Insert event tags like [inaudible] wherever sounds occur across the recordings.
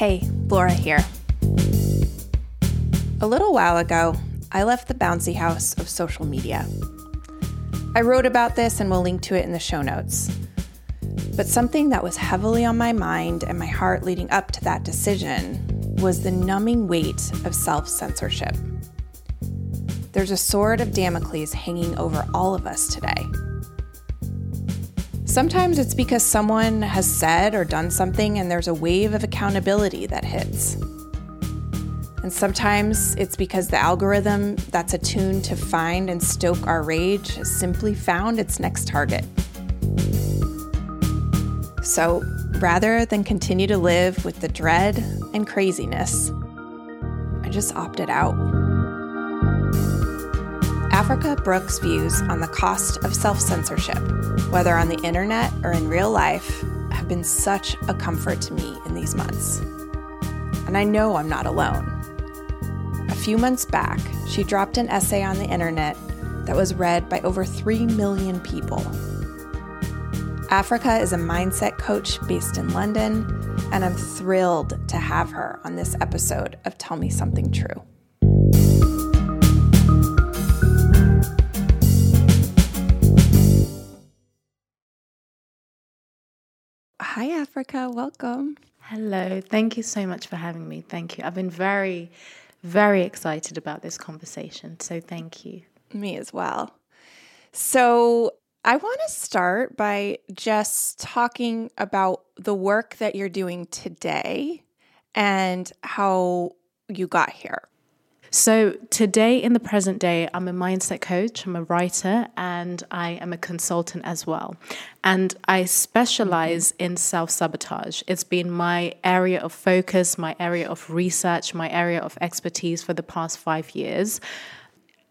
Hey, Laura here. A little while ago, I left the bouncy house of social media. I wrote about this and we'll link to it in the show notes. But something that was heavily on my mind and my heart leading up to that decision was the numbing weight of self censorship. There's a sword of Damocles hanging over all of us today. Sometimes it's because someone has said or done something and there's a wave of accountability that hits. And sometimes it's because the algorithm that's attuned to find and stoke our rage has simply found its next target. So rather than continue to live with the dread and craziness, I just opted out. Africa Brooke's views on the cost of self censorship, whether on the internet or in real life, have been such a comfort to me in these months. And I know I'm not alone. A few months back, she dropped an essay on the internet that was read by over 3 million people. Africa is a mindset coach based in London, and I'm thrilled to have her on this episode of Tell Me Something True. Hi, Africa. Welcome. Hello. Thank you so much for having me. Thank you. I've been very, very excited about this conversation. So thank you. Me as well. So, I want to start by just talking about the work that you're doing today and how you got here. So, today in the present day, I'm a mindset coach, I'm a writer, and I am a consultant as well. And I specialize mm-hmm. in self sabotage. It's been my area of focus, my area of research, my area of expertise for the past five years.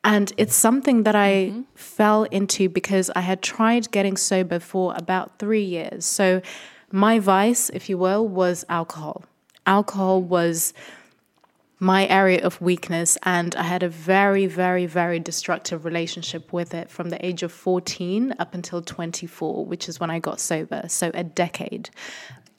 And it's something that I mm-hmm. fell into because I had tried getting sober for about three years. So, my vice, if you will, was alcohol. Alcohol was my area of weakness and I had a very very very destructive relationship with it from the age of 14 up until 24 which is when I got sober so a decade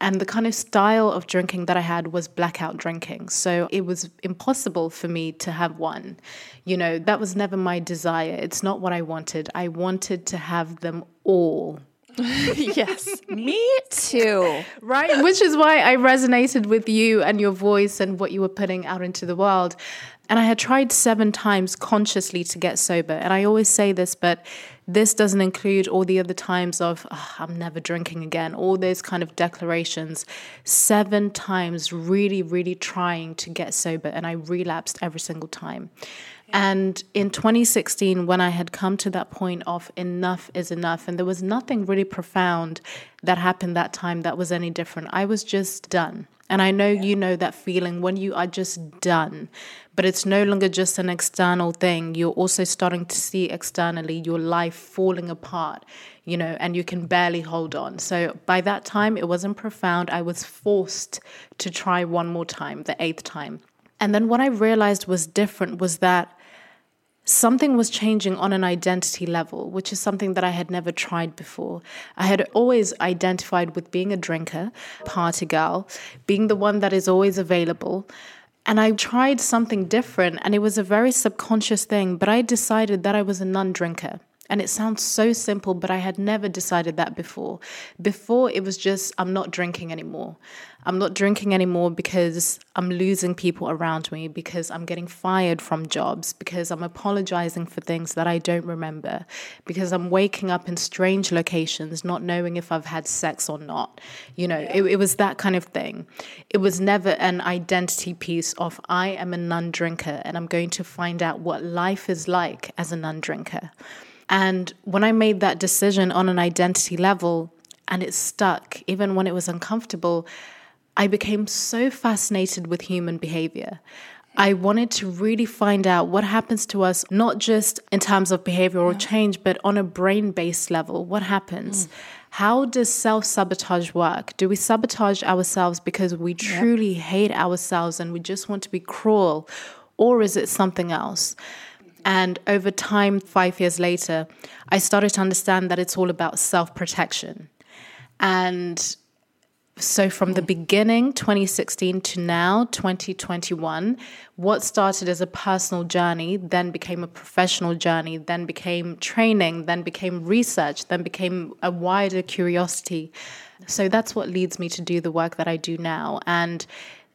and the kind of style of drinking that I had was blackout drinking. So it was impossible for me to have one. You know, that was never my desire. It's not what I wanted. I wanted to have them all [laughs] yes, me too. Right? Which is why I resonated with you and your voice and what you were putting out into the world. And I had tried seven times consciously to get sober. And I always say this, but this doesn't include all the other times of, oh, I'm never drinking again, all those kind of declarations. Seven times really, really trying to get sober. And I relapsed every single time. And in 2016, when I had come to that point of enough is enough, and there was nothing really profound that happened that time that was any different, I was just done. And I know yeah. you know that feeling when you are just done, but it's no longer just an external thing. You're also starting to see externally your life falling apart, you know, and you can barely hold on. So by that time, it wasn't profound. I was forced to try one more time, the eighth time. And then what I realized was different was that something was changing on an identity level, which is something that I had never tried before. I had always identified with being a drinker, party girl, being the one that is always available. And I tried something different, and it was a very subconscious thing, but I decided that I was a non drinker. And it sounds so simple, but I had never decided that before. Before, it was just, I'm not drinking anymore. I'm not drinking anymore because I'm losing people around me, because I'm getting fired from jobs, because I'm apologizing for things that I don't remember, because I'm waking up in strange locations, not knowing if I've had sex or not. You know, yeah. it, it was that kind of thing. It was never an identity piece of I am a non drinker and I'm going to find out what life is like as a non drinker. And when I made that decision on an identity level and it stuck, even when it was uncomfortable, I became so fascinated with human behavior. I wanted to really find out what happens to us, not just in terms of behavioral change, but on a brain based level. What happens? Mm. How does self sabotage work? Do we sabotage ourselves because we truly yep. hate ourselves and we just want to be cruel? Or is it something else? And over time, five years later, I started to understand that it's all about self protection. And So, from the beginning, 2016 to now, 2021, what started as a personal journey then became a professional journey, then became training, then became research, then became a wider curiosity. So, that's what leads me to do the work that I do now. And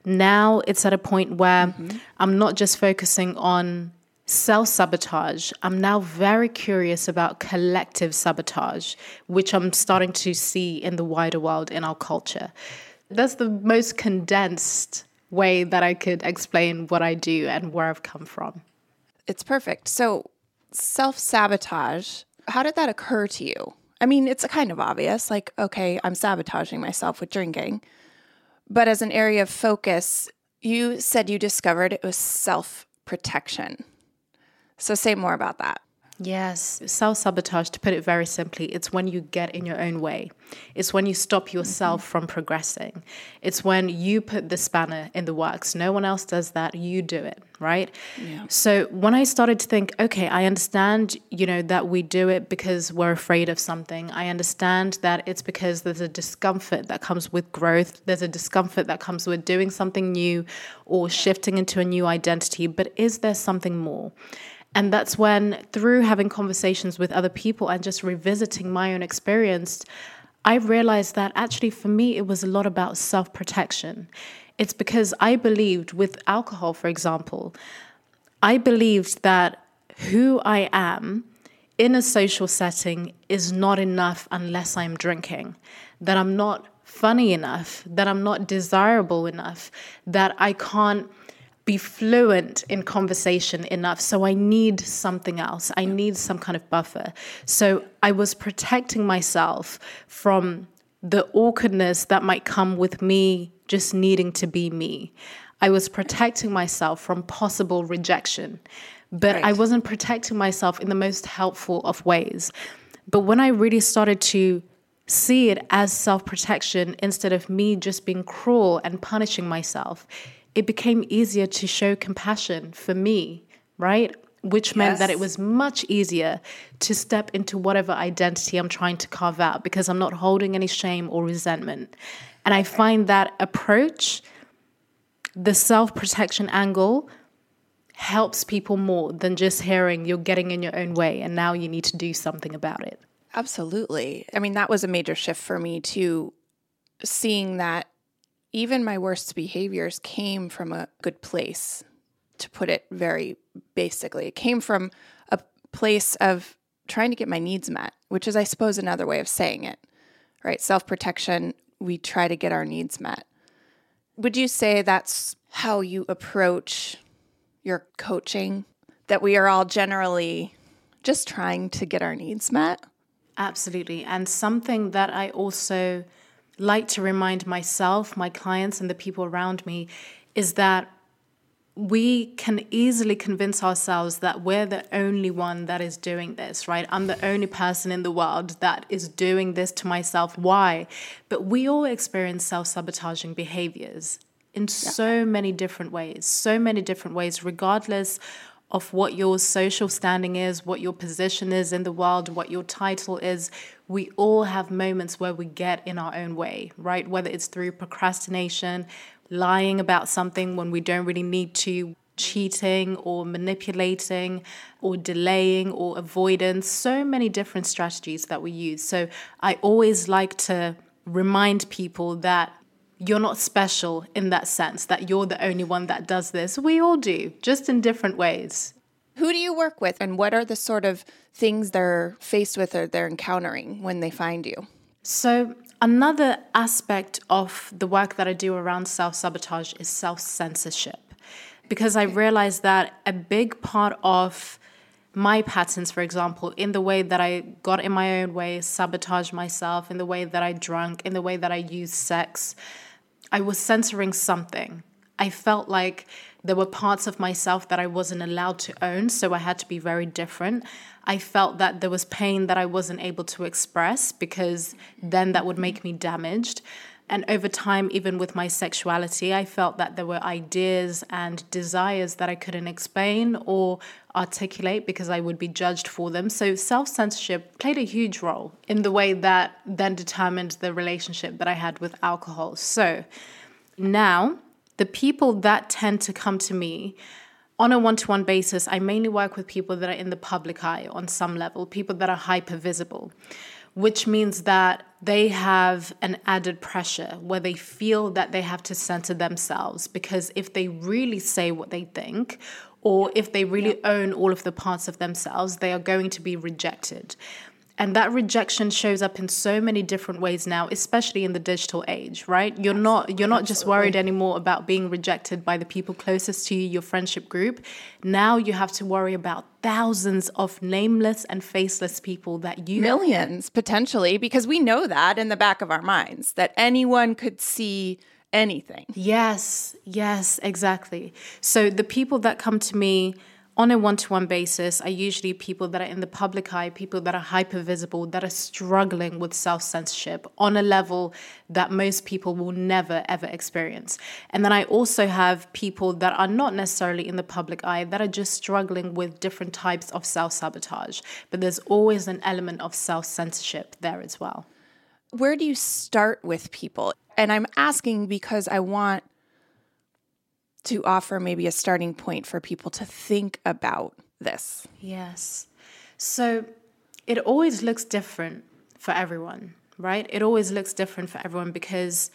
now it's at a point where mm-hmm. I'm not just focusing on self sabotage, I'm now very curious about collective sabotage, which I'm starting to see in the wider world in our culture. That's the most condensed way that I could explain what I do and where I've come from. It's perfect. So, self sabotage, how did that occur to you? I mean, it's kind of obvious like, okay, I'm sabotaging myself with drinking. But as an area of focus, you said you discovered it was self protection. So say more about that. Yes, self sabotage, to put it very simply, it's when you get in your own way. It's when you stop yourself mm-hmm. from progressing. It's when you put the spanner in the works. No one else does that, you do it, right? Yeah. So when I started to think, okay, I understand, you know, that we do it because we're afraid of something. I understand that it's because there's a discomfort that comes with growth, there's a discomfort that comes with doing something new or shifting into a new identity. But is there something more? And that's when, through having conversations with other people and just revisiting my own experience, I realized that actually for me, it was a lot about self protection. It's because I believed with alcohol, for example, I believed that who I am in a social setting is not enough unless I'm drinking, that I'm not funny enough, that I'm not desirable enough, that I can't be fluent in conversation enough. So I need something else. I need some kind of buffer. So I was protecting myself from the awkwardness that might come with me just needing to be me. I was protecting myself from possible rejection, but right. I wasn't protecting myself in the most helpful of ways. But when I really started to see it as self protection instead of me just being cruel and punishing myself, it became easier to show compassion for me, right? Which meant yes. that it was much easier to step into whatever identity I'm trying to carve out because I'm not holding any shame or resentment. And I find that approach, the self protection angle, helps people more than just hearing you're getting in your own way and now you need to do something about it. Absolutely. I mean, that was a major shift for me too, seeing that even my worst behaviors came from a good place, to put it very basically. It came from a place of trying to get my needs met, which is, I suppose, another way of saying it, right? Self protection, we try to get our needs met. Would you say that's how you approach your coaching? That we are all generally just trying to get our needs met? Absolutely. And something that I also like to remind myself, my clients, and the people around me is that we can easily convince ourselves that we're the only one that is doing this, right? I'm the only person in the world that is doing this to myself. Why? But we all experience self sabotaging behaviors in yeah. so many different ways, so many different ways, regardless of what your social standing is, what your position is in the world, what your title is. We all have moments where we get in our own way, right? Whether it's through procrastination, lying about something when we don't really need to, cheating or manipulating or delaying or avoidance, so many different strategies that we use. So I always like to remind people that you're not special in that sense, that you're the only one that does this. We all do, just in different ways. Who do you work with, and what are the sort of things they're faced with or they're encountering when they find you? So, another aspect of the work that I do around self sabotage is self censorship. Because I realized that a big part of my patterns, for example, in the way that I got in my own way, sabotage myself, in the way that I drank, in the way that I used sex, I was censoring something. I felt like there were parts of myself that I wasn't allowed to own, so I had to be very different. I felt that there was pain that I wasn't able to express because then that would make me damaged. And over time, even with my sexuality, I felt that there were ideas and desires that I couldn't explain or articulate because I would be judged for them. So self censorship played a huge role in the way that then determined the relationship that I had with alcohol. So now, the people that tend to come to me on a one to one basis, I mainly work with people that are in the public eye on some level, people that are hyper visible, which means that they have an added pressure where they feel that they have to censor themselves because if they really say what they think, or if they really own all of the parts of themselves, they are going to be rejected. And that rejection shows up in so many different ways now, especially in the digital age, right? You're not you're not Absolutely. just worried anymore about being rejected by the people closest to you, your friendship group. Now you have to worry about thousands of nameless and faceless people that you millions potentially because we know that in the back of our minds that anyone could see anything. Yes, yes, exactly. So the people that come to me on a one to one basis are usually people that are in the public eye, people that are hyper visible, that are struggling with self censorship on a level that most people will never ever experience. And then I also have people that are not necessarily in the public eye that are just struggling with different types of self sabotage. But there's always an element of self censorship there as well. Where do you start with people? And I'm asking because I want to offer maybe a starting point for people to think about this. Yes. So it always looks different for everyone, right? It always looks different for everyone because,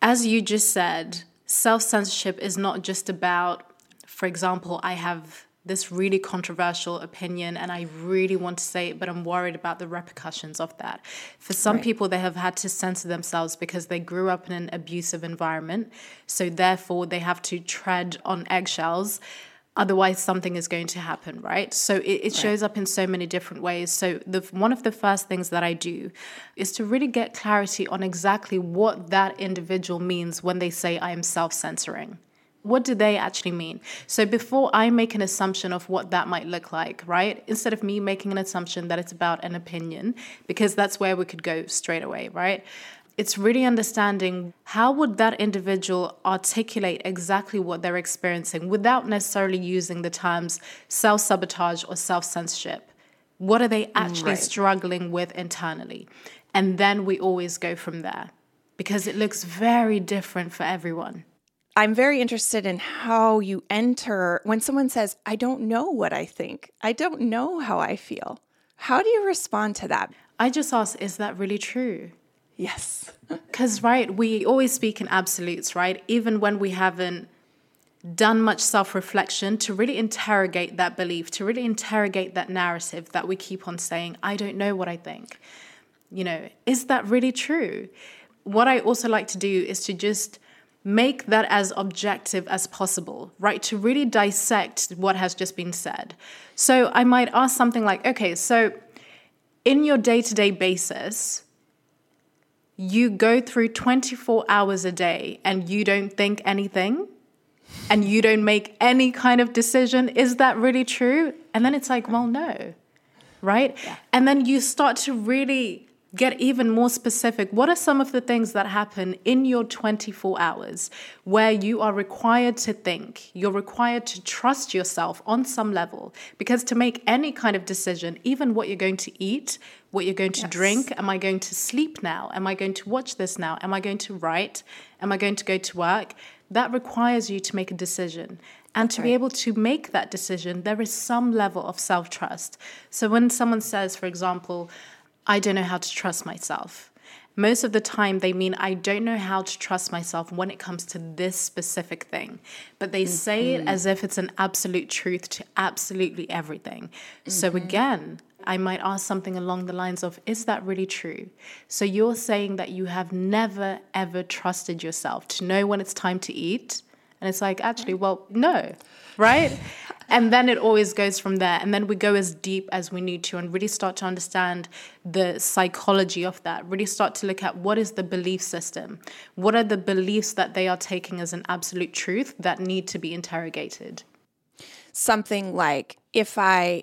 as you just said, self censorship is not just about, for example, I have this really controversial opinion and I really want to say it, but I'm worried about the repercussions of that. For some right. people, they have had to censor themselves because they grew up in an abusive environment. So therefore, they have to tread on eggshells. Otherwise, something is going to happen, right? So it, it shows right. up in so many different ways. So the one of the first things that I do is to really get clarity on exactly what that individual means when they say I am self-censoring what do they actually mean? So before I make an assumption of what that might look like, right? Instead of me making an assumption that it's about an opinion, because that's where we could go straight away, right? It's really understanding how would that individual articulate exactly what they're experiencing without necessarily using the terms self-sabotage or self-censorship. What are they actually right. struggling with internally? And then we always go from there because it looks very different for everyone. I'm very interested in how you enter when someone says, I don't know what I think, I don't know how I feel. How do you respond to that? I just ask, is that really true? Yes. [laughs] Because, right, we always speak in absolutes, right? Even when we haven't done much self reflection to really interrogate that belief, to really interrogate that narrative that we keep on saying, I don't know what I think. You know, is that really true? What I also like to do is to just make that as objective as possible, right? To really dissect what has just been said. So I might ask something like, okay, so in your day to day basis, you go through 24 hours a day and you don't think anything and you don't make any kind of decision. Is that really true? And then it's like, well, no, right? Yeah. And then you start to really get even more specific, what are some of the things that happen in your 24 hours where you are required to think, you're required to trust yourself on some level? Because to make any kind of decision, even what you're going to eat, what you're going to yes. drink, am I going to sleep now? Am I going to watch this now? Am I going to write? Am I going to go to work? That requires you to make a decision. And to right. be able to make that decision, there is some level of self trust. So when someone says, for example, I don't know how to trust myself. Most of the time, they mean, I don't know how to trust myself when it comes to this specific thing. But they mm-hmm. say it mm-hmm. as if it's an absolute truth to absolutely everything. Mm-hmm. So, again, I might ask something along the lines of, Is that really true? So, you're saying that you have never, ever trusted yourself to know when it's time to eat. And it's like, actually, well, no, right? and then it always goes from there and then we go as deep as we need to and really start to understand the psychology of that really start to look at what is the belief system what are the beliefs that they are taking as an absolute truth that need to be interrogated something like if i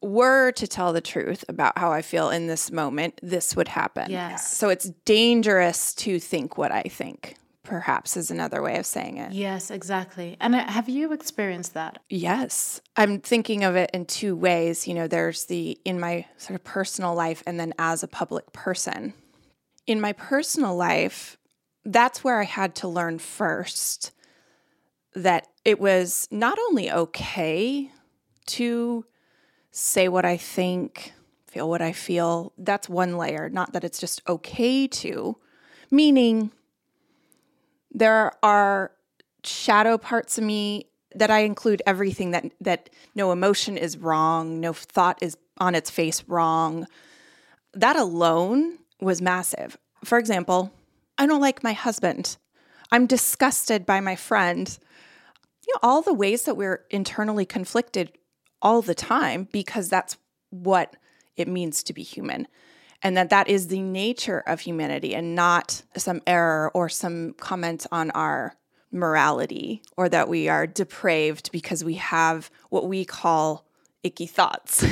were to tell the truth about how I feel in this moment, this would happen. Yes. So it's dangerous to think what I think, perhaps, is another way of saying it. Yes, exactly. And uh, have you experienced that? Yes. I'm thinking of it in two ways. You know, there's the in my sort of personal life and then as a public person. In my personal life, that's where I had to learn first that it was not only okay to say what I think, feel what I feel. That's one layer, not that it's just okay to, meaning there are shadow parts of me that I include everything that that no emotion is wrong, no thought is on its face wrong. That alone was massive. For example, I don't like my husband. I'm disgusted by my friend. You know, all the ways that we're internally conflicted all the time because that's what it means to be human. And that that is the nature of humanity and not some error or some comment on our morality or that we are depraved because we have what we call icky thoughts.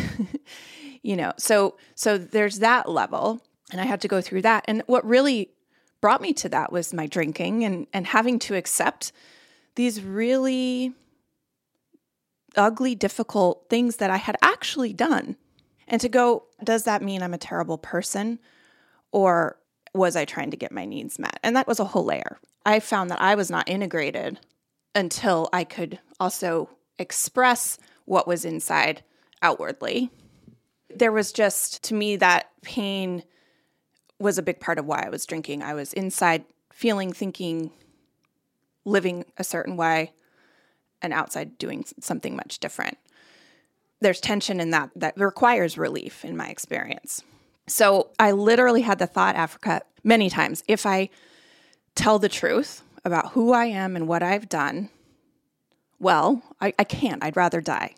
[laughs] you know, so so there's that level and I had to go through that. And what really brought me to that was my drinking and and having to accept these really ugly difficult things that I had actually done. And to go, does that mean I'm a terrible person or was I trying to get my needs met? And that was a whole layer. I found that I was not integrated until I could also express what was inside outwardly. There was just, to me, that pain was a big part of why I was drinking. I was inside feeling, thinking, living a certain way, and outside doing something much different. There's tension in that that requires relief, in my experience. So I literally had the thought, Africa, many times if I tell the truth about who I am and what I've done, well, I, I can't. I'd rather die.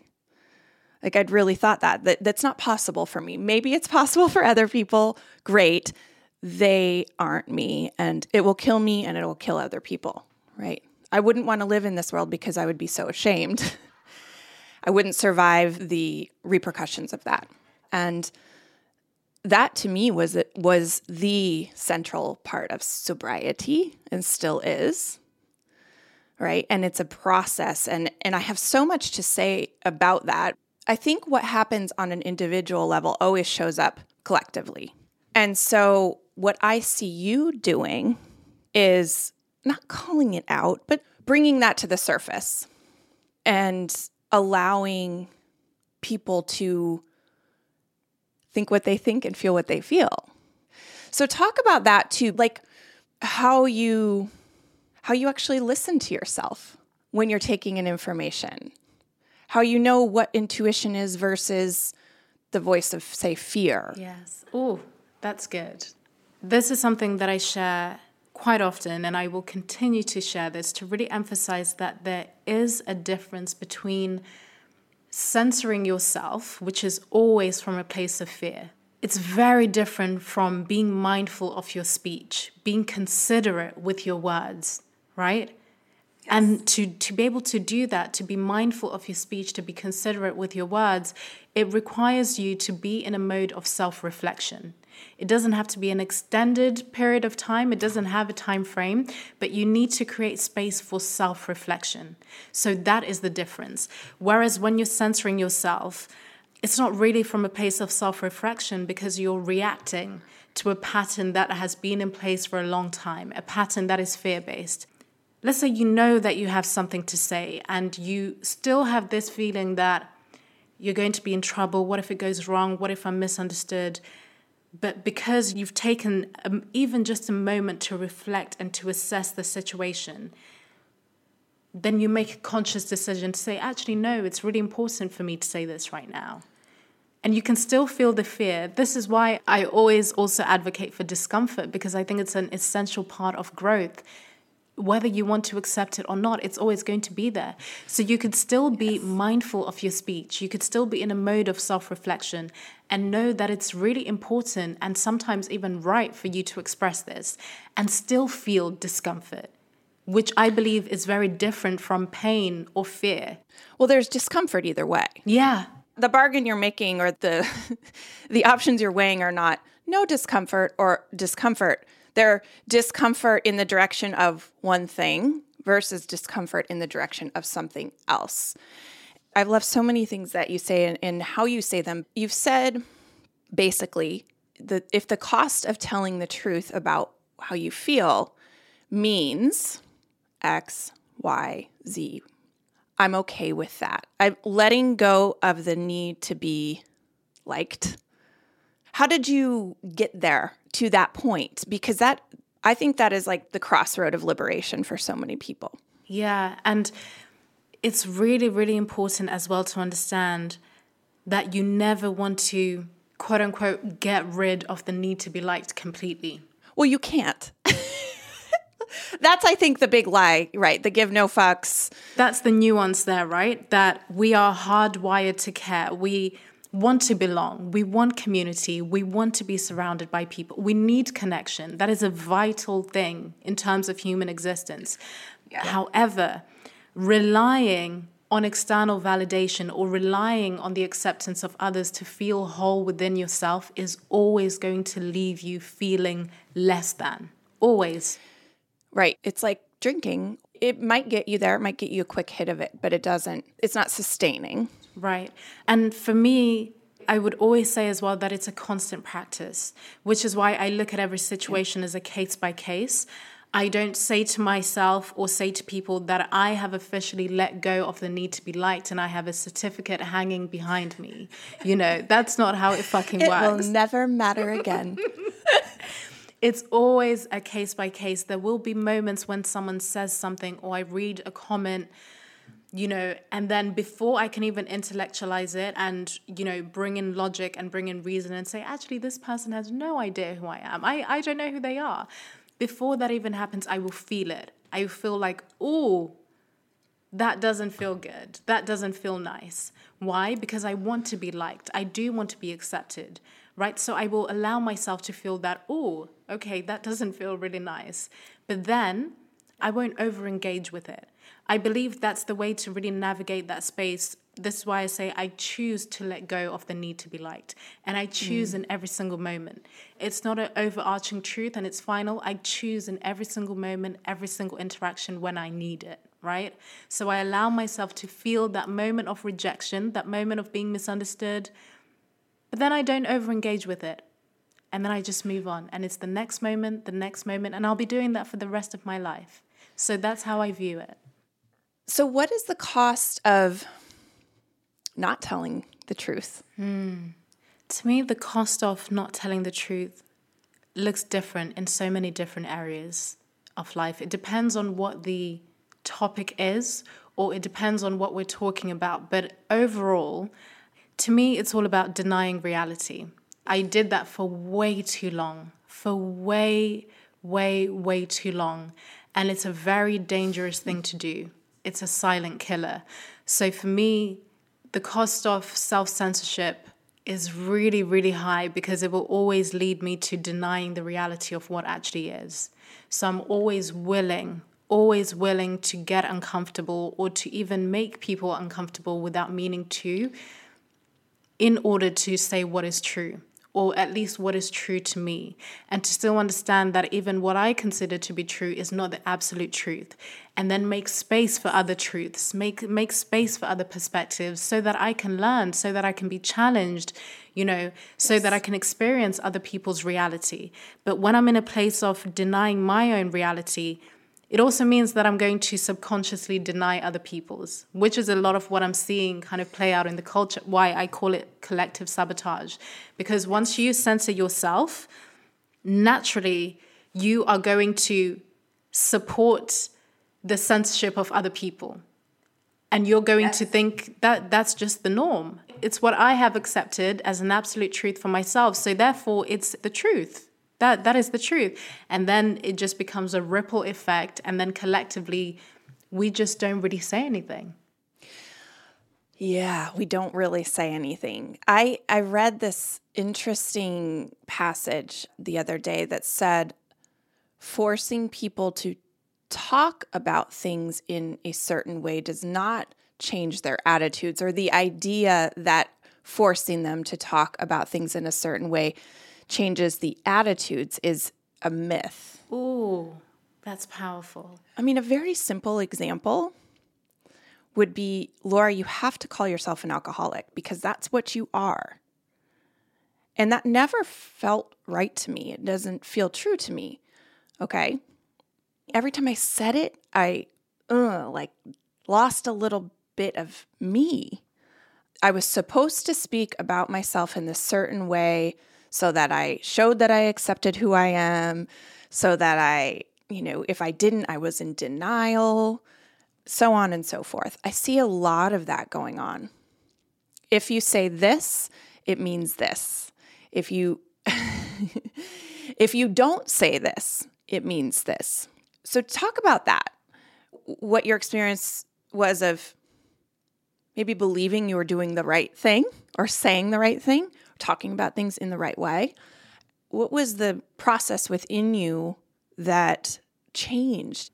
Like I'd really thought that. that that's not possible for me. Maybe it's possible for other people. Great. They aren't me and it will kill me and it will kill other people, right? I wouldn't want to live in this world because I would be so ashamed. [laughs] I wouldn't survive the repercussions of that. And that to me was was the central part of sobriety and still is right? And it's a process. And and I have so much to say about that. I think what happens on an individual level always shows up collectively. And so what I see you doing is not calling it out but bringing that to the surface. And allowing people to think what they think and feel what they feel. So talk about that too, like how you how you actually listen to yourself when you're taking in information. How you know what intuition is versus the voice of say fear. Yes. Oh, that's good. This is something that I share quite often, and I will continue to share this to really emphasize that there is a difference between censoring yourself, which is always from a place of fear. It's very different from being mindful of your speech, being considerate with your words, right? Yes. And to, to be able to do that, to be mindful of your speech, to be considerate with your words, it requires you to be in a mode of self reflection. It doesn't have to be an extended period of time, it doesn't have a time frame, but you need to create space for self reflection. So that is the difference. Whereas when you're censoring yourself, it's not really from a place of self reflection because you're reacting to a pattern that has been in place for a long time, a pattern that is fear based. Let's say you know that you have something to say and you still have this feeling that you're going to be in trouble. What if it goes wrong? What if I'm misunderstood? But because you've taken um, even just a moment to reflect and to assess the situation, then you make a conscious decision to say, actually, no, it's really important for me to say this right now. And you can still feel the fear. This is why I always also advocate for discomfort because I think it's an essential part of growth whether you want to accept it or not, it's always going to be there. So you could still be yes. mindful of your speech. You could still be in a mode of self reflection and know that it's really important and sometimes even right for you to express this and still feel discomfort, which I believe is very different from pain or fear. Well, there's discomfort either way. Yeah. the bargain you're making or the [laughs] the options you're weighing are not no discomfort or discomfort. They're discomfort in the direction of one thing versus discomfort in the direction of something else. I've loved so many things that you say and, and how you say them. You've said basically that if the cost of telling the truth about how you feel means X, Y, Z, I'm okay with that. I'm letting go of the need to be liked. How did you get there to that point? Because that, I think that is like the crossroad of liberation for so many people. Yeah. And it's really, really important as well to understand that you never want to, quote unquote, get rid of the need to be liked completely. Well, you can't. [laughs] That's, I think, the big lie, right? The give no fucks. That's the nuance there, right? That we are hardwired to care. We want to belong. We want community. We want to be surrounded by people. We need connection. That is a vital thing in terms of human existence. Yeah. However, relying on external validation or relying on the acceptance of others to feel whole within yourself is always going to leave you feeling less than. Always. Right. It's like drinking. It might get you there, it might get you a quick hit of it, but it doesn't, it's not sustaining. Right. And for me, I would always say as well that it's a constant practice, which is why I look at every situation as a case by case. I don't say to myself or say to people that I have officially let go of the need to be liked and I have a certificate hanging behind me. You know, that's not how it fucking it works. It will never matter again. [laughs] [laughs] it's always a case by case. There will be moments when someone says something or I read a comment, you know, and then before I can even intellectualize it and, you know, bring in logic and bring in reason and say, actually, this person has no idea who I am. I, I don't know who they are. Before that even happens, I will feel it. I feel like, oh, that doesn't feel good. That doesn't feel nice. Why? Because I want to be liked. I do want to be accepted right? So I will allow myself to feel that, oh, okay, that doesn't feel really nice. But then I won't over engage with it. I believe that's the way to really navigate that space. This is why I say I choose to let go of the need to be liked. And I choose mm. in every single moment. It's not an overarching truth and it's final. I choose in every single moment, every single interaction when I need it, right? So I allow myself to feel that moment of rejection, that moment of being misunderstood, but then I don't over engage with it. And then I just move on. And it's the next moment, the next moment. And I'll be doing that for the rest of my life. So that's how I view it. So, what is the cost of not telling the truth? Hmm. To me, the cost of not telling the truth looks different in so many different areas of life. It depends on what the topic is, or it depends on what we're talking about. But overall, to me, it's all about denying reality. I did that for way too long, for way, way, way too long. And it's a very dangerous thing to do. It's a silent killer. So for me, the cost of self censorship is really, really high because it will always lead me to denying the reality of what actually is. So I'm always willing, always willing to get uncomfortable or to even make people uncomfortable without meaning to in order to say what is true or at least what is true to me, and to still understand that even what I consider to be true is not the absolute truth, and then make space for other truths, make make space for other perspectives, so that I can learn, so that I can be challenged, you know, so yes. that I can experience other people's reality. But when I'm in a place of denying my own reality, it also means that I'm going to subconsciously deny other people's, which is a lot of what I'm seeing kind of play out in the culture, why I call it collective sabotage. Because once you censor yourself, naturally you are going to support the censorship of other people. And you're going yes. to think that that's just the norm. It's what I have accepted as an absolute truth for myself. So therefore, it's the truth. That that is the truth. And then it just becomes a ripple effect and then collectively we just don't really say anything. Yeah, we don't really say anything. I I read this interesting passage the other day that said forcing people to talk about things in a certain way does not change their attitudes or the idea that forcing them to talk about things in a certain way changes the attitudes is a myth. Ooh, that's powerful. I mean, a very simple example would be Laura, you have to call yourself an alcoholic because that's what you are. And that never felt right to me. It doesn't feel true to me. Okay. Every time I said it, I uh, like lost a little bit of me. I was supposed to speak about myself in this certain way so that I showed that I accepted who I am, so that I, you know, if I didn't, I was in denial, so on and so forth. I see a lot of that going on. If you say this, it means this. If you [laughs] if you don't say this, it means this. So talk about that. What your experience was of maybe believing you were doing the right thing or saying the right thing, talking about things in the right way. What was the process within you that changed?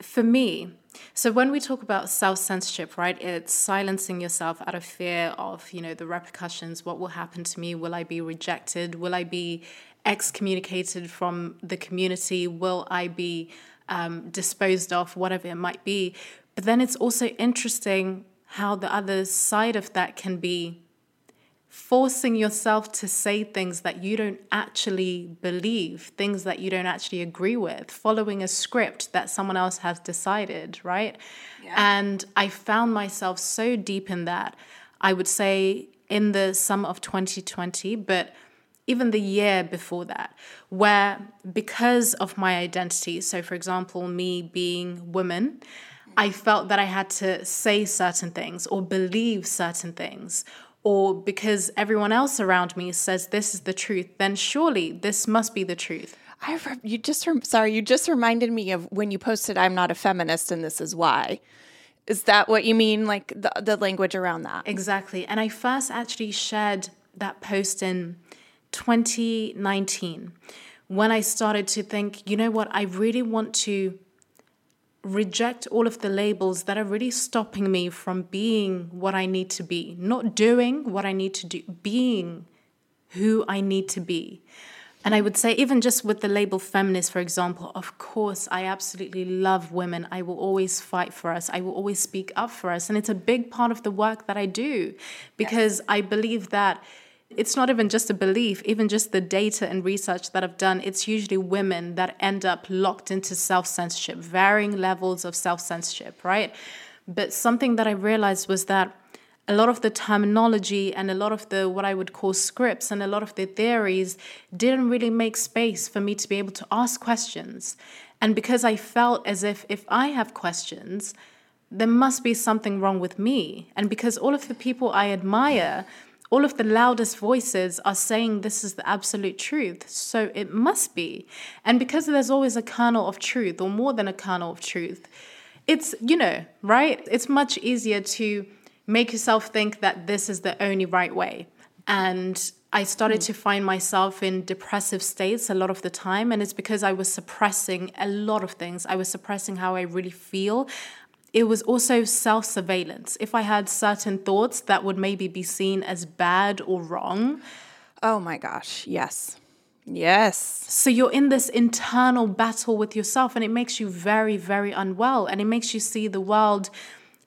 For me, so when we talk about self-censorship, right, it's silencing yourself out of fear of, you know, the repercussions, what will happen to me? Will I be rejected? Will I be excommunicated from the community? Will I be um, disposed of, whatever it might be? But then it's also interesting how the other side of that can be forcing yourself to say things that you don't actually believe, things that you don't actually agree with, following a script that someone else has decided, right? Yeah. And I found myself so deep in that. I would say in the summer of 2020, but even the year before that, where because of my identity, so for example, me being woman, I felt that I had to say certain things or believe certain things or because everyone else around me says this is the truth, then surely this must be the truth. I you just sorry, you just reminded me of when you posted I'm not a feminist and this is why. Is that what you mean like the the language around that? Exactly. And I first actually shared that post in 2019 when I started to think, you know what, I really want to reject all of the labels that are really stopping me from being what I need to be, not doing what I need to do, being who I need to be. And I would say, even just with the label feminist, for example, of course, I absolutely love women. I will always fight for us. I will always speak up for us. And it's a big part of the work that I do because. I believe that it's not even just a belief, even just the data and research that I've done, it's usually women that end up locked into self censorship, varying levels of self censorship, right? But something that I realized was that a lot of the terminology and a lot of the what I would call scripts and a lot of the theories didn't really make space for me to be able to ask questions. And because I felt as if if I have questions, there must be something wrong with me. And because all of the people I admire, all of the loudest voices are saying this is the absolute truth. So it must be. And because there's always a kernel of truth, or more than a kernel of truth, it's, you know, right? It's much easier to make yourself think that this is the only right way. And I started hmm. to find myself in depressive states a lot of the time. And it's because I was suppressing a lot of things. I was suppressing how I really feel it was also self surveillance. If I had certain thoughts that would maybe be seen as bad or wrong. Oh my gosh, yes. Yes. So you're in this internal battle with yourself, and it makes you very, very unwell. And it makes you see the world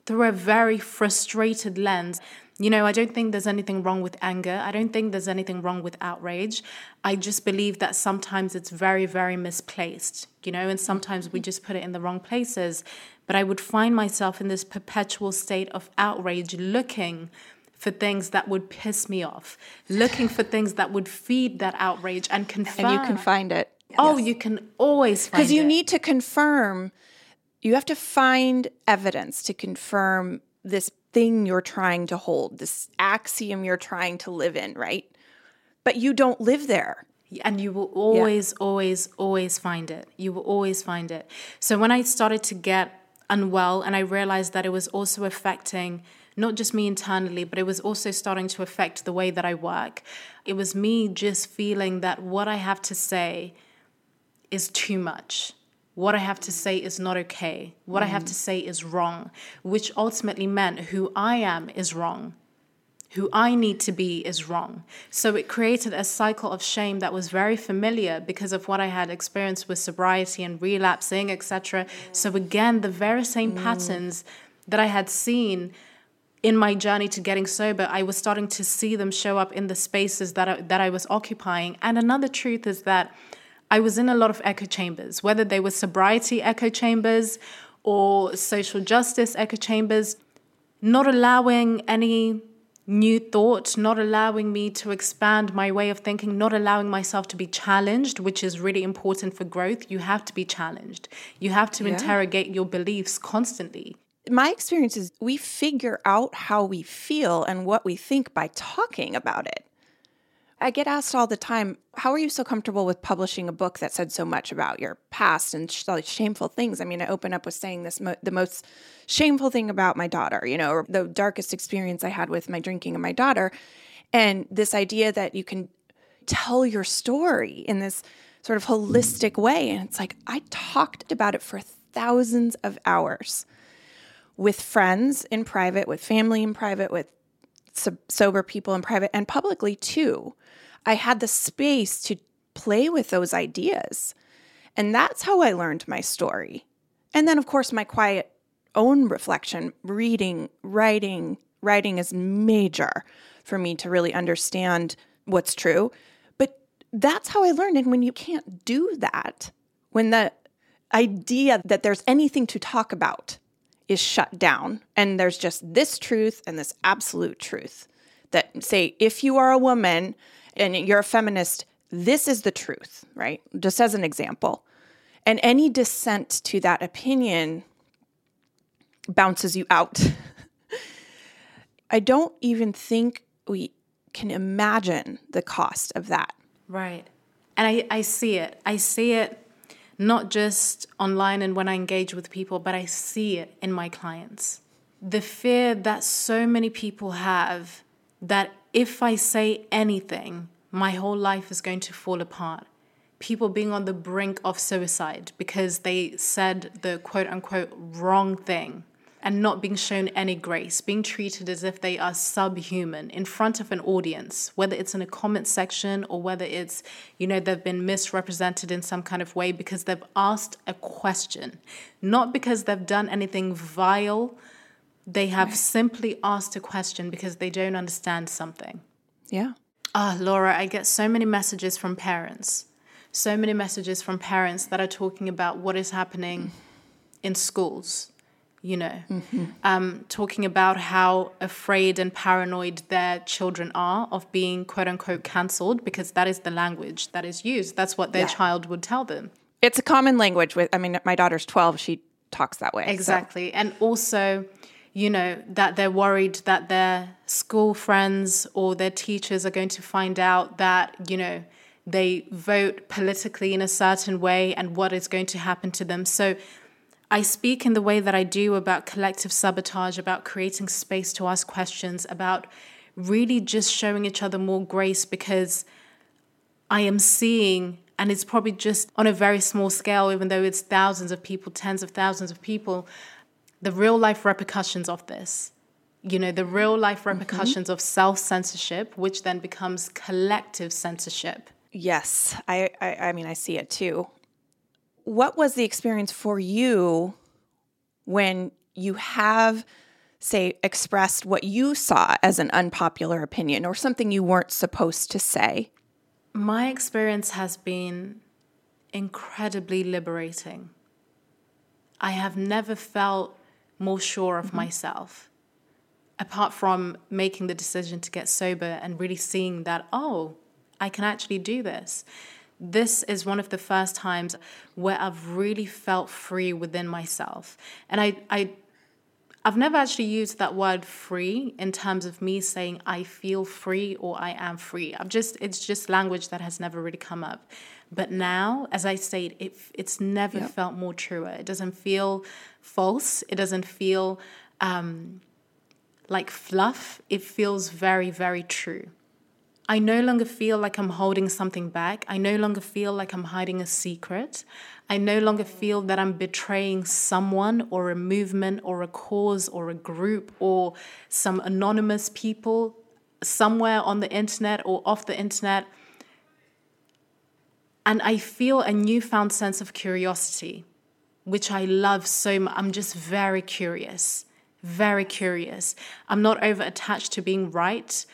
through a very frustrated lens. You know, I don't think there's anything wrong with anger. I don't think there's anything wrong with outrage. I just believe that sometimes it's very, very misplaced, you know, and sometimes we just put it in the wrong places. But I would find myself in this perpetual state of outrage looking for things that would piss me off, looking for things that would feed that outrage and confirm. And you can find it. Oh, yes. you can always Because you need to confirm, you have to find evidence to confirm this thing you're trying to hold, this axiom you're trying to live in, right? But you don't live there. And you will always, yeah. always, always find it. You will always find it. So when I started to get unwell and I realized that it was also affecting not just me internally, but it was also starting to affect the way that I work. It was me just feeling that what I have to say is too much what I have to say is not okay. What mm. I have to say is wrong, which ultimately meant who I am is wrong. Who I need to be is wrong. So it created a cycle of shame that was very familiar because of what I had experienced with sobriety and relapsing, etc. So again, the very same mm. patterns that I had seen in my journey to getting sober, I was starting to see them show up in the spaces that I, that I was occupying. And another truth is that I was in a lot of echo chambers, whether they were sobriety echo chambers or social justice echo chambers, not allowing any new thought, not allowing me to expand my way of thinking, not allowing myself to be challenged, which is really important for growth. You have to be challenged. You have to yeah. interrogate your beliefs constantly. My experience is we figure out how we feel and what we think by talking about it. I get asked all the time, how are you so comfortable with publishing a book that said so much about your past and sh- shameful things? I mean, I open up with saying this mo- the most shameful thing about my daughter, you know, or the darkest experience I had with my drinking and my daughter. And this idea that you can tell your story in this sort of holistic way. And it's like, I talked about it for thousands of hours with friends in private, with family in private, with sober people in private, and publicly too. I had the space to play with those ideas. And that's how I learned my story. And then, of course, my quiet own reflection, reading, writing. Writing is major for me to really understand what's true. But that's how I learned. And when you can't do that, when the idea that there's anything to talk about is shut down, and there's just this truth and this absolute truth that say, if you are a woman, and you're a feminist, this is the truth, right? Just as an example. And any dissent to that opinion bounces you out. [laughs] I don't even think we can imagine the cost of that. Right. And I, I see it. I see it not just online and when I engage with people, but I see it in my clients. The fear that so many people have that if I say anything, my whole life is going to fall apart. People being on the brink of suicide because they said the quote unquote wrong thing and not being shown any grace, being treated as if they are subhuman in front of an audience, whether it's in a comment section or whether it's, you know, they've been misrepresented in some kind of way because they've asked a question, not because they've done anything vile they have right. simply asked a question because they don't understand something. Yeah. Ah, oh, Laura, I get so many messages from parents. So many messages from parents that are talking about what is happening in schools, you know, mm-hmm. um, talking about how afraid and paranoid their children are of being quote unquote cancelled because that is the language that is used. That's what their yeah. child would tell them. It's a common language with, I mean, my daughter's 12, she talks that way. Exactly. So. And also, you know, that they're worried that their school friends or their teachers are going to find out that, you know, they vote politically in a certain way and what is going to happen to them. So I speak in the way that I do about collective sabotage, about creating space to ask questions, about really just showing each other more grace because I am seeing, and it's probably just on a very small scale, even though it's thousands of people, tens of thousands of people, the real life repercussions of this you know the real life mm-hmm. repercussions mm-hmm. of self censorship which then becomes collective censorship yes I, I i mean i see it too what was the experience for you when you have say expressed what you saw as an unpopular opinion or something you weren't supposed to say my experience has been incredibly liberating i have never felt more sure of mm-hmm. myself. Apart from making the decision to get sober and really seeing that, oh, I can actually do this. This is one of the first times where I've really felt free within myself. And I, I I've never actually used that word free in terms of me saying I feel free or I am free. I've just it's just language that has never really come up. But now, as I say, it, it's never yep. felt more truer. It doesn't feel false. It doesn't feel um, like fluff. It feels very, very true. I no longer feel like I'm holding something back. I no longer feel like I'm hiding a secret. I no longer feel that I'm betraying someone or a movement or a cause or a group or some anonymous people. somewhere on the internet or off the internet. And I feel a newfound sense of curiosity, which I love so much. I'm just very curious, very curious. I'm not over attached to being right.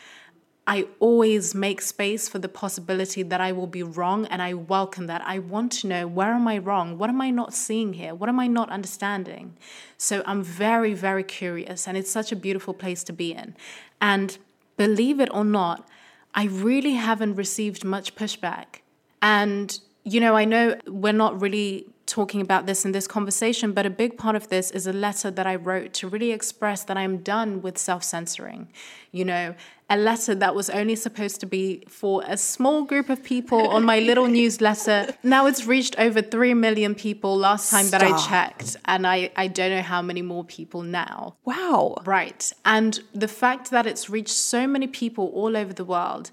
I always make space for the possibility that I will be wrong, and I welcome that. I want to know where am I wrong? What am I not seeing here? What am I not understanding? So I'm very, very curious, and it's such a beautiful place to be in. And believe it or not, I really haven't received much pushback. And, you know, I know we're not really talking about this in this conversation, but a big part of this is a letter that I wrote to really express that I'm done with self censoring. You know, a letter that was only supposed to be for a small group of people on my little [laughs] newsletter. Now it's reached over 3 million people last time Stop. that I checked. And I, I don't know how many more people now. Wow. Right. And the fact that it's reached so many people all over the world,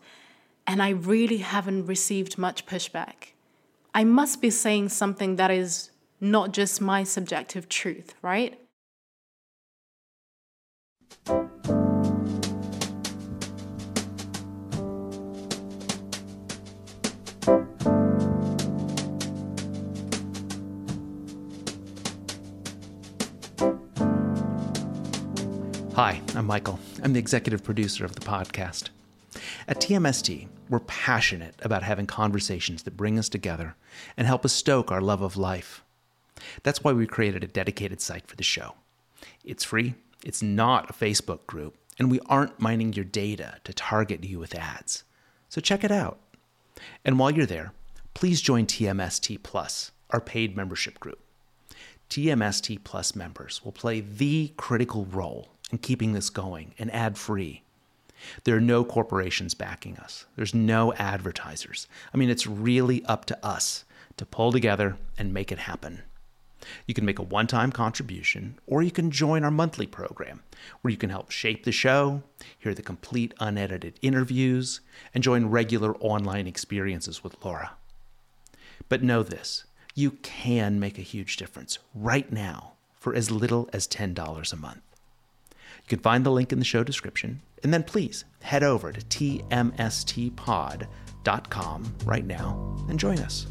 and I really haven't received much pushback I must be saying something that is not just my subjective truth, right? Hi, I'm Michael. I'm the executive producer of the podcast. At TMST, we're passionate about having conversations that bring us together and help us stoke our love of life. That's why we created a dedicated site for the show. It's free, it's not a Facebook group, and we aren't mining your data to target you with ads. So check it out. And while you're there, please join TMST Plus, our paid membership group. TMST Plus members will play the critical role in keeping this going and ad free there are no corporations backing us, there's no advertisers. I mean, it's really up to us to pull together and make it happen. You can make a one time contribution, or you can join our monthly program, where you can help shape the show, hear the complete unedited interviews, and join regular online experiences with Laura. But know this you can make a huge difference right now for as little as $10 a month. You can find the link in the show description. And then please head over to tmstpod.com right now and join us.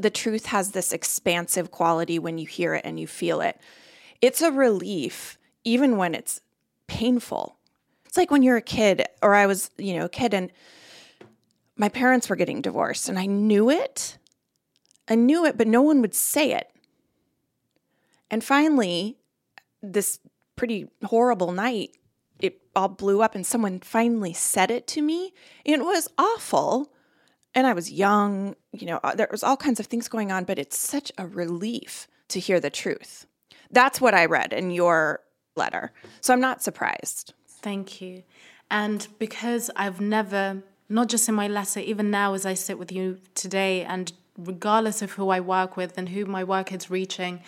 The truth has this expansive quality when you hear it and you feel it? It's a relief, even when it's painful. It's like when you're a kid, or I was, you know, a kid, and my parents were getting divorced, and I knew it. I knew it, but no one would say it. And finally, this pretty horrible night, it all blew up, and someone finally said it to me. It was awful and I was young, you know, uh, there was all kinds of things going on, but it's such a relief to hear the truth. That's what I read in your letter. So I'm not surprised. Thank you. And because I've never, not just in my letter, even now as I sit with you today, and regardless of who I work with and who my work is reaching,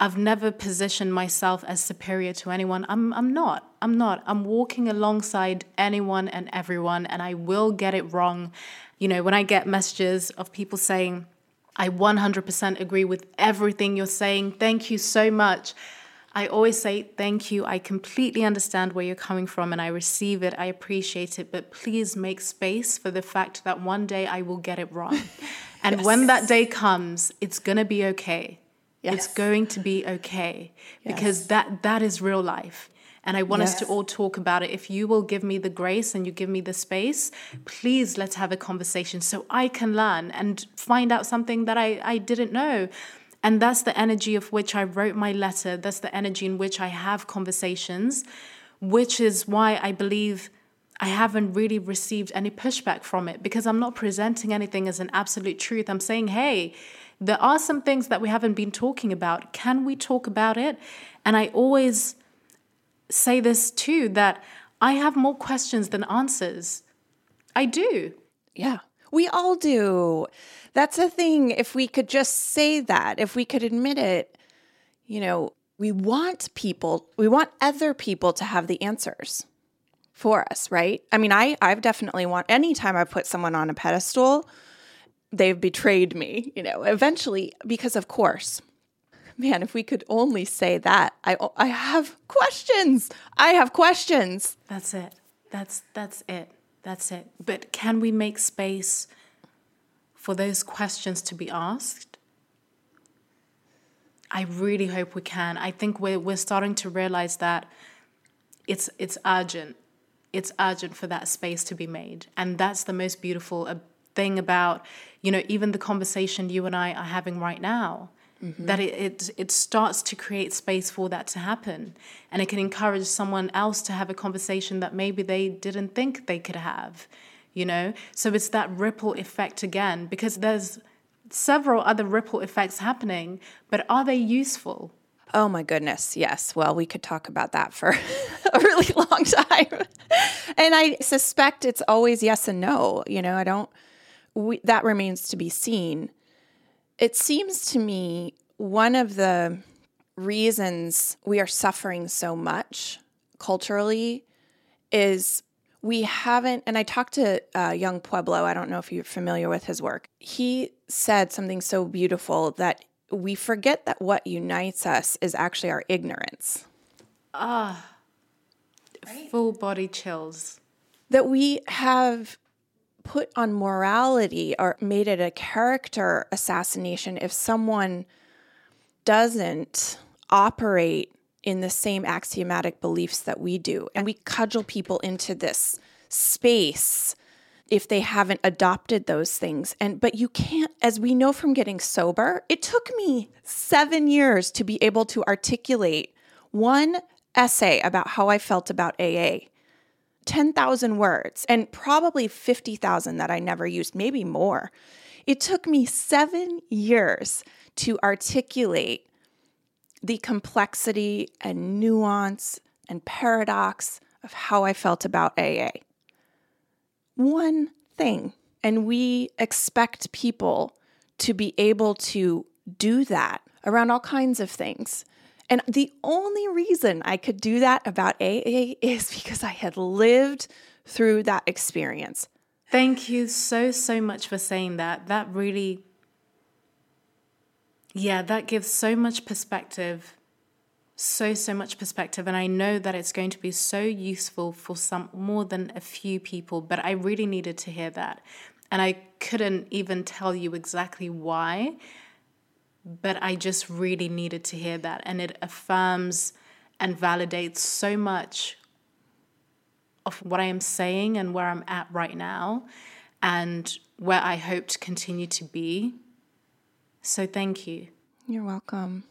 I've never positioned myself as superior to anyone. I'm, I'm not. I'm not. I'm walking alongside anyone and everyone, and I will get it wrong. You know, when I get messages of people saying, I 100% agree with everything you're saying, thank you so much. I always say, thank you. I completely understand where you're coming from and I receive it. I appreciate it. But please make space for the fact that one day I will get it wrong. [laughs] And yes. when that day comes, it's going to be okay. Yes. It's going to be okay because yes. that that is real life. And I want yes. us to all talk about it. If you will give me the grace and you give me the space, please let's have a conversation so I can learn and find out something that I, I didn't know. And that's the energy of which I wrote my letter. That's the energy in which I have conversations, which is why I believe I haven't really received any pushback from it because I'm not presenting anything as an absolute truth. I'm saying, hey, there are some things that we haven't been talking about. Can we talk about it? And I always say this too that I have more questions than answers. I do. Yeah. We all do. That's the thing. If we could just say that, if we could admit it, you know, we want people, we want other people to have the answers for us, right? I mean, I I've definitely want anytime I've put someone on a pedestal, they've betrayed me, you know, eventually because of course. Man, if we could only say that. I I have questions. I have questions. That's it. That's that's it. That's it. But can we make space for those questions to be asked? I really hope we can. I think we're we're starting to realize that it's it's urgent. It's urgent for that space to be made, and that's the most beautiful uh, thing about you know even the conversation you and I are having right now. Mm-hmm. That it, it it starts to create space for that to happen, and it can encourage someone else to have a conversation that maybe they didn't think they could have, you know. So it's that ripple effect again because there's several other ripple effects happening, but are they useful? Oh my goodness, yes. Well, we could talk about that for [laughs] a really long time. and I suspect it's always yes and no. You know, I don't, we, that remains to be seen. It seems to me one of the reasons we are suffering so much culturally is we haven't, and I talked to uh, Yung Pueblo. I don't know if you're familiar with his work. He said something so beautiful that we forget that what unites us is actually our ignorance. Ah, right? full body chills. That we have put on morality or made it a character assassination if someone doesn't operate in the same axiomatic beliefs that we do. And we cudgel people into this space if they haven't adopted those things. And but you can't as we know from getting sober, it took me 7 years to be able to articulate one essay about how I felt about AA. 10,000 words and probably 50,000 that I never used, maybe more. It took me 7 years to articulate the complexity and nuance and paradox of how I felt about AA. One thing. And we expect people to be able to do that around all kinds of things. And the only reason I could do that about AA is because I had lived through that experience. Thank you so, so much for saying that. That really yeah, that gives so much perspective. So, so much perspective. And I know that it's going to be so useful for some more than a few people, but I really needed to hear that. And I couldn't even tell you exactly why, but I just really needed to hear that. And it affirms and validates so much of what I am saying and where I'm at right now and where I hope to continue to be so thank you. You're welcome.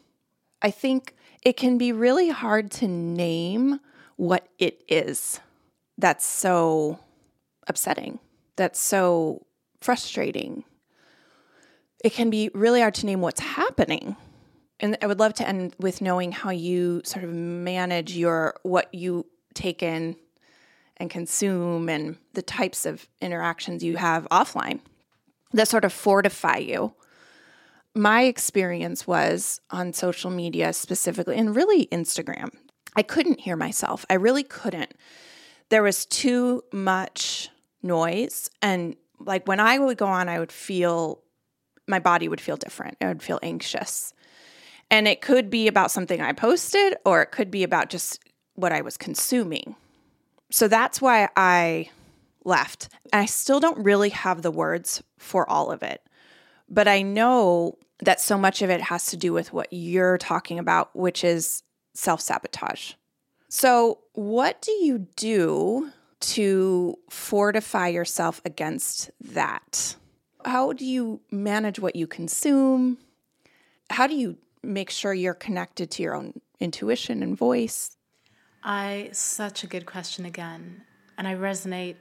I think it can be really hard to name what it is that's so upsetting, that's so frustrating. It can be really hard to name what's happening. And I would love to end with knowing how you sort of manage your what you take in and consume and the types of interactions you have offline that sort of fortify you my experience was on social media specifically, and really Instagram. I couldn't hear myself. I really couldn't. There was too much noise. And like when I would go on, I would feel my body would feel different. I would feel anxious. And it could be about something I posted, or it could be about just what I was consuming. So that's why I left. And I still don't really have the words for all of it. But I know that so much of it has to do with what you're talking about, which is self sabotage. So, what do you do to fortify yourself against that? How do you manage what you consume? How do you make sure you're connected to your own intuition and voice? I such a good question again. And I resonate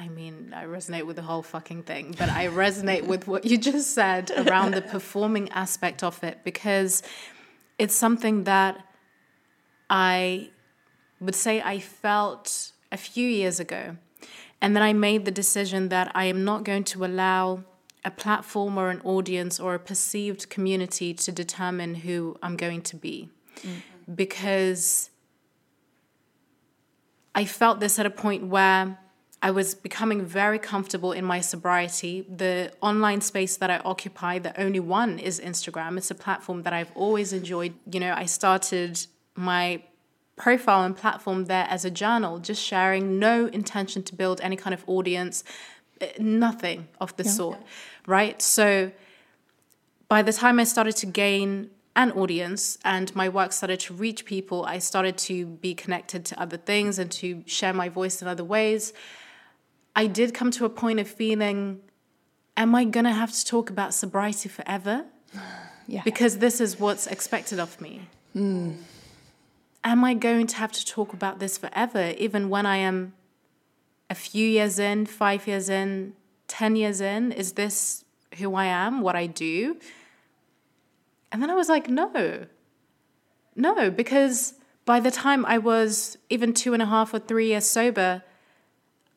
I mean, I resonate with the whole fucking thing, but I resonate with what you just said around the performing aspect of it because it's something that I would say I felt a few years ago. And then I made the decision that I am not going to allow a platform or an audience or a perceived community to determine who I'm going to be. Mm-hmm. Because I felt this at a point where I was becoming very comfortable in my sobriety. The online space that I occupy, the only one is Instagram. It's a platform that I've always enjoyed. You know, I started my profile and platform there as a journal, just sharing, no intention to build any kind of audience, eh, nothing of the sort, right? So by the time I started to gain an audience and my work started to reach people, I started to be connected to other things and to share my voice in other ways. I did come to a point of feeling, am I going to have to talk about sobriety forever? [sighs] Yeah. Because this is what's expected of me. Mm. Am I going to have to talk about this forever, even when I am a few years in, five years in, 10 years in? Is this who I am, what I do? And then I was like, no, no, because by the time I was even two and a half or three years sober,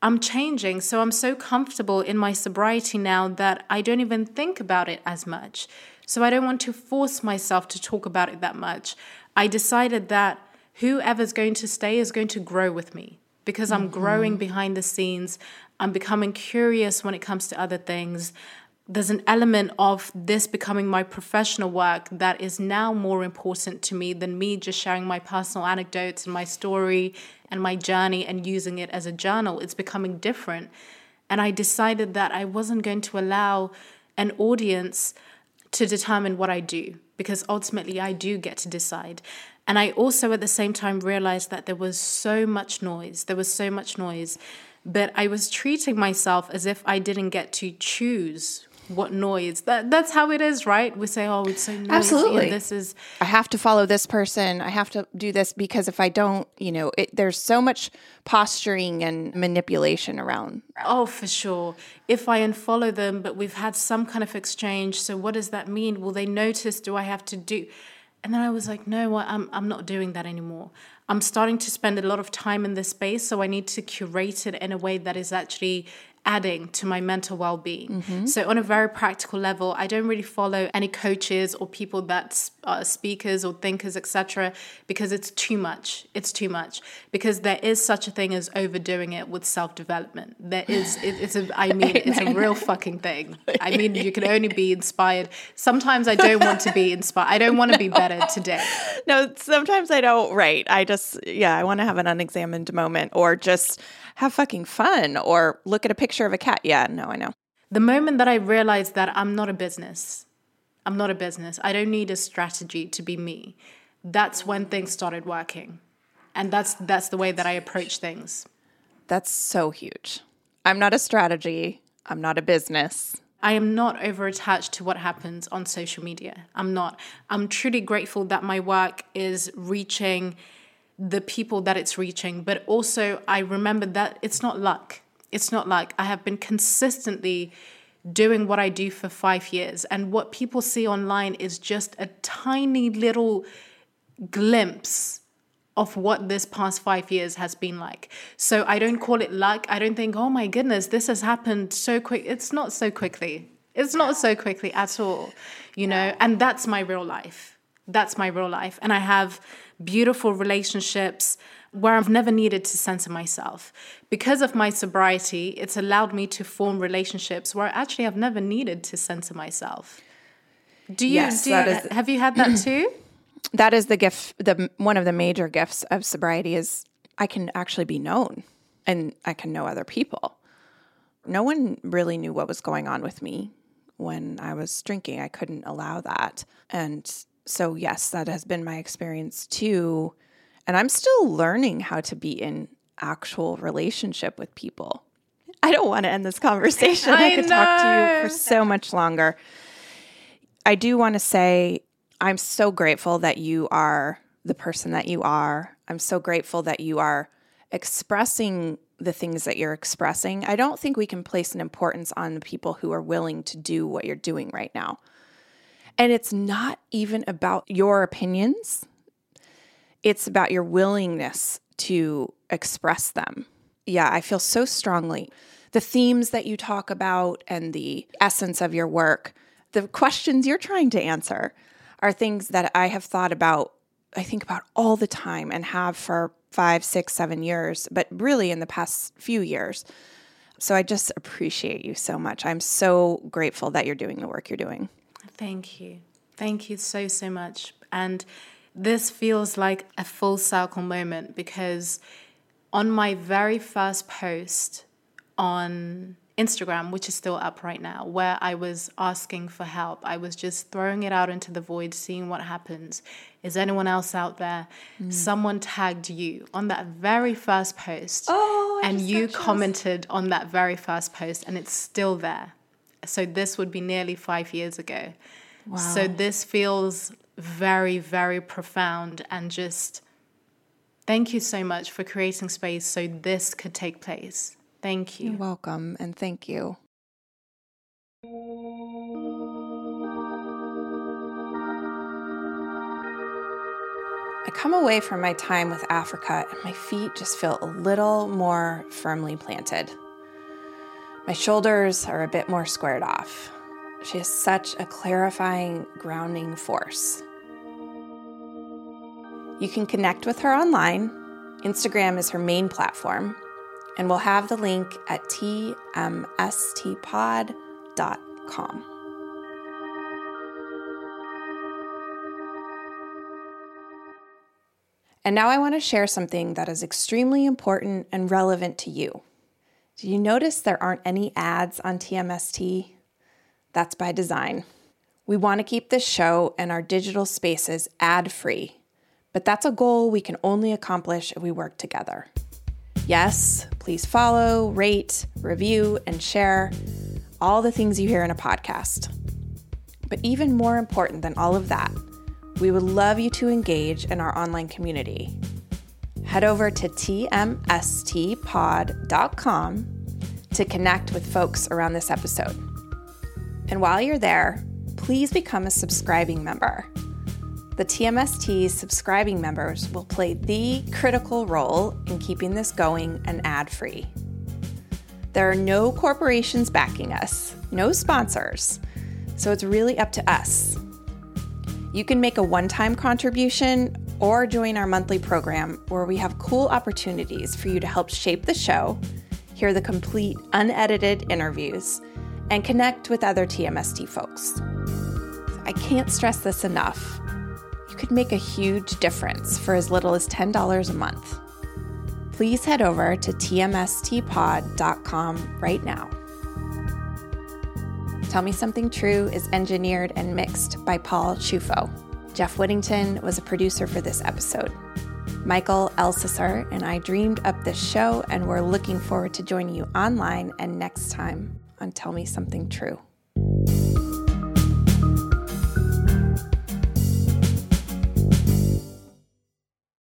I'm changing. So I'm so comfortable in my sobriety now that I don't even think about it as much. So I don't want to force myself to talk about it that much. I decided that whoever's going to stay is going to grow with me because I'm mm-hmm. growing behind the scenes. I'm becoming curious when it comes to other things there's an element of this becoming my professional work that is now more important to me than me just sharing my personal anecdotes and my story and my journey and using it as a journal. It's becoming different. And I decided that I wasn't going to allow an audience to determine what I do because ultimately I do get to decide. And I also at the same time realized that there was so much noise. There was so much noise. But I was treating myself as if I didn't get to choose what noise. That that's how it is right? We say oh it's so noisy absolutely. this is i have to follow this person. I have to do this because if i don't you know it, there's so much posturing and manipulation around. Oh for sure. If i unfollow them but we've had some kind of exchange so what does that mean? Will they notice do i have to do and then i was like no i'm, I'm not doing that anymore i'm starting to spend a lot of time in this space so i need to curate it in a way that is actually adding to my mental well-being mm-hmm. so on a very practical level i don't really follow any coaches or people that are speakers or thinkers etc because it's too much. It's too much. Because there is such a thing as overdoing it with self-development. There is it, it's a i mean [laughs] it's a real fucking thing. I mean you can only be inspired. Sometimes i don't want to be inspired. I don't want to be [laughs] better today. No sometimes i don't right. I just yeah i want to have an unexamined moment or just have fucking fun or look at a picture of a cat. Yeah, no, I know. The moment that I realized that I'm not a business, I'm not a business, I don't need a strategy to be me, that's when things started working. And that's that's the way that I approach things. That's so huge. I'm not a strategy, I'm not a business. I am not over attached to what happens on social media. I'm not. I'm truly grateful that my work is reaching the people that it's reaching. But also, I remember that it's not luck. It's not luck. I have been consistently doing what I do for five years. And what people see online is just a tiny little glimpse of what this past five years has been like. So I don't call it luck. I don't think, oh my goodness, this has happened so quick. It's not so quickly. It's not so quickly at all, you know? And that's my real life. That's my real life. And I have beautiful relationships where I've never needed to censor myself. Because of my sobriety, it's allowed me to form relationships where actually I've never needed to censor myself. Do you, yes, do you is, have you had that [clears throat] too? That is the gift the one of the major gifts of sobriety is I can actually be known and I can know other people. No one really knew what was going on with me when I was drinking. I couldn't allow that. And so yes, that has been my experience too. And I'm still learning how to be in actual relationship with people. I don't want to end this conversation. [laughs] I, I could know. talk to you for so much longer. I do want to say I'm so grateful that you are the person that you are. I'm so grateful that you are expressing the things that you're expressing. I don't think we can place an importance on the people who are willing to do what you're doing right now. And it's not even about your opinions, it's about your willingness to express them. Yeah, I feel so strongly. The themes that you talk about and the essence of your work, the questions you're trying to answer are things that I have thought about, I think about all the time and have for five, six, seven years, but really in the past few years. So I just appreciate you so much. I'm so grateful that you're doing the work you're doing. Thank you. Thank you so, so much. And this feels like a full circle moment because on my very first post on Instagram, which is still up right now, where I was asking for help. I was just throwing it out into the void, seeing what happens. Is anyone else out there? Mm. Someone tagged you on that very first post. Oh, and you commented on that very first post, and it's still there. So this would be nearly five years ago. Wow. So this feels very, very profound and just thank you so much for creating space so this could take place. Thank you. You're welcome, and thank you. I come away from my time with Africa and my feet just feel a little more firmly planted. My shoulders are a bit more squared off. She is such a clarifying, grounding force. You can connect with her online. Instagram is her main platform, and we'll have the link at tmstpod.com. And now I want to share something that is extremely important and relevant to you. Do you notice there aren't any ads on TMST? That's by design. We want to keep this show and our digital spaces ad free, but that's a goal we can only accomplish if we work together. Yes, please follow, rate, review, and share all the things you hear in a podcast. But even more important than all of that, we would love you to engage in our online community. Head over to tmstpod.com to connect with folks around this episode. And while you're there, please become a subscribing member. The TMST subscribing members will play the critical role in keeping this going and ad free. There are no corporations backing us, no sponsors, so it's really up to us. You can make a one time contribution or join our monthly program where we have cool opportunities for you to help shape the show, hear the complete unedited interviews, and connect with other TMST folks. I can't stress this enough You could make a huge difference for as little as $10 a month. Please head over to tmstpod.com right now. Tell Me Something True is engineered and mixed by Paul Chufo. Jeff Whittington was a producer for this episode. Michael Elsesser and I dreamed up this show, and we're looking forward to joining you online and next time on Tell Me Something True.